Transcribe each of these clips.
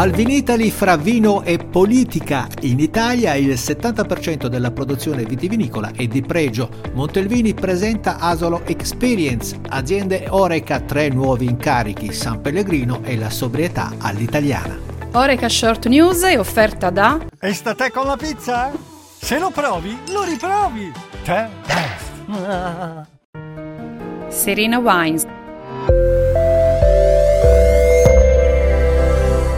Al Vinitali fra vino e politica. In Italia il 70% della produzione vitivinicola è di pregio. Montelvini presenta Asolo Experience, aziende Oreca tre nuovi incarichi, San Pellegrino e la sobrietà all'italiana. Oreca Short News è offerta da E sta te con la pizza? Se lo provi, lo riprovi! Te best! Serena Wines.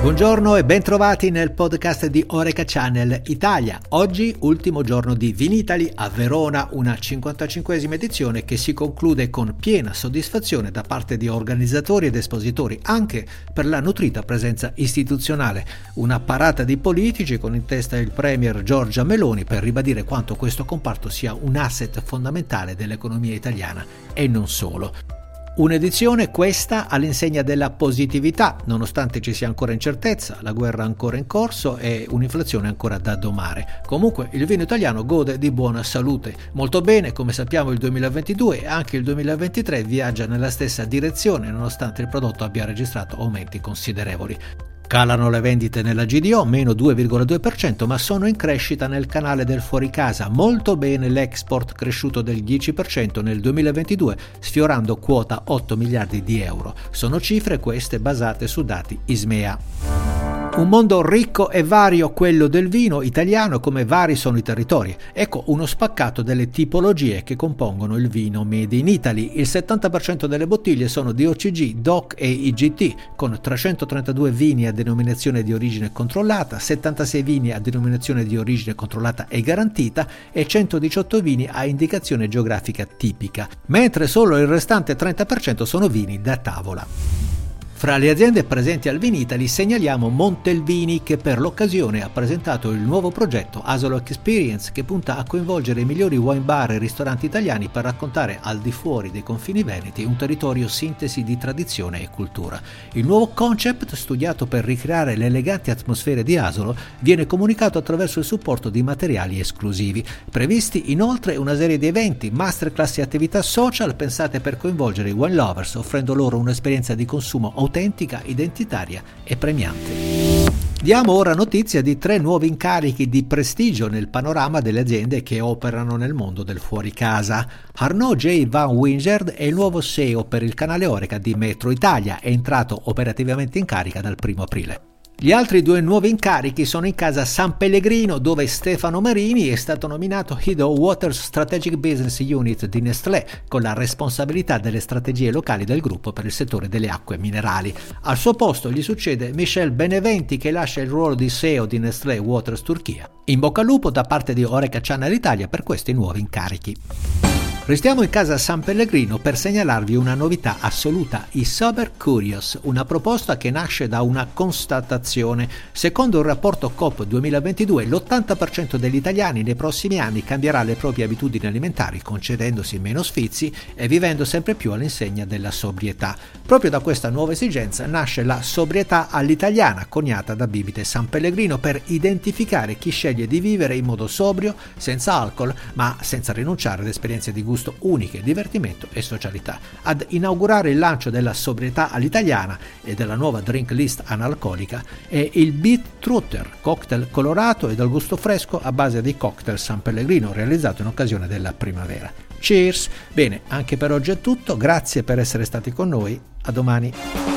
Buongiorno e bentrovati nel podcast di Oreca Channel Italia. Oggi ultimo giorno di Vinitali a Verona, una 55esima edizione che si conclude con piena soddisfazione da parte di organizzatori ed espositori, anche per la nutrita presenza istituzionale. Una parata di politici con in testa il premier Giorgia Meloni per ribadire quanto questo comparto sia un asset fondamentale dell'economia italiana e non solo. Un'edizione questa all'insegna della positività, nonostante ci sia ancora incertezza, la guerra ancora in corso e un'inflazione ancora da domare. Comunque il vino italiano gode di buona salute. Molto bene, come sappiamo il 2022 e anche il 2023 viaggia nella stessa direzione nonostante il prodotto abbia registrato aumenti considerevoli. Calano le vendite nella GDO, meno 2,2%, ma sono in crescita nel canale del fuoricasa. Molto bene l'export cresciuto del 10% nel 2022, sfiorando quota 8 miliardi di euro. Sono cifre queste basate su dati ISMEA. Un mondo ricco e vario quello del vino italiano come vari sono i territori. Ecco uno spaccato delle tipologie che compongono il vino made in Italy. Il 70% delle bottiglie sono di OCG, DOC e IGT, con 332 vini a denominazione di origine controllata, 76 vini a denominazione di origine controllata e garantita e 118 vini a indicazione geografica tipica, mentre solo il restante 30% sono vini da tavola. Fra le aziende presenti al Vinitali segnaliamo Montelvini che per l'occasione ha presentato il nuovo progetto Asolo Experience che punta a coinvolgere i migliori wine bar e ristoranti italiani per raccontare al di fuori dei confini veneti un territorio sintesi di tradizione e cultura. Il nuovo concept, studiato per ricreare le eleganti atmosfere di Asolo, viene comunicato attraverso il supporto di materiali esclusivi. Previsti inoltre una serie di eventi, masterclass e attività social pensate per coinvolgere i wine lovers, offrendo loro un'esperienza di consumo autentica autentica, identitaria e premiante. Diamo ora notizia di tre nuovi incarichi di prestigio nel panorama delle aziende che operano nel mondo del fuoricasa. Arnaud J. Van Wingerd è il nuovo SEO per il canale Oreca di Metro Italia, è entrato operativamente in carica dal 1 aprile. Gli altri due nuovi incarichi sono in casa San Pellegrino, dove Stefano Marini è stato nominato Head of Waters Strategic Business Unit di Nestlé, con la responsabilità delle strategie locali del gruppo per il settore delle acque minerali. Al suo posto gli succede Michel Beneventi, che lascia il ruolo di SEO di Nestlé Waters Turchia. In bocca al lupo da parte di Oreca Channel Italia per questi nuovi incarichi. Restiamo in casa San Pellegrino per segnalarvi una novità assoluta, i Sober Curious, una proposta che nasce da una constatazione. Secondo il rapporto COP 2022, l'80% degli italiani nei prossimi anni cambierà le proprie abitudini alimentari, concedendosi meno sfizi e vivendo sempre più all'insegna della sobrietà. Proprio da questa nuova esigenza nasce la sobrietà all'italiana, coniata da Bibite San Pellegrino, per identificare chi sceglie di vivere in modo sobrio, senza alcol, ma senza rinunciare ad esperienze di gusto gusto uniche, divertimento e socialità. Ad inaugurare il lancio della sobrietà all'italiana e della nuova drink list analcolica è il Beat Trutter, cocktail colorato e dal gusto fresco a base di cocktail San Pellegrino realizzato in occasione della primavera. Cheers! Bene, anche per oggi è tutto, grazie per essere stati con noi, a domani.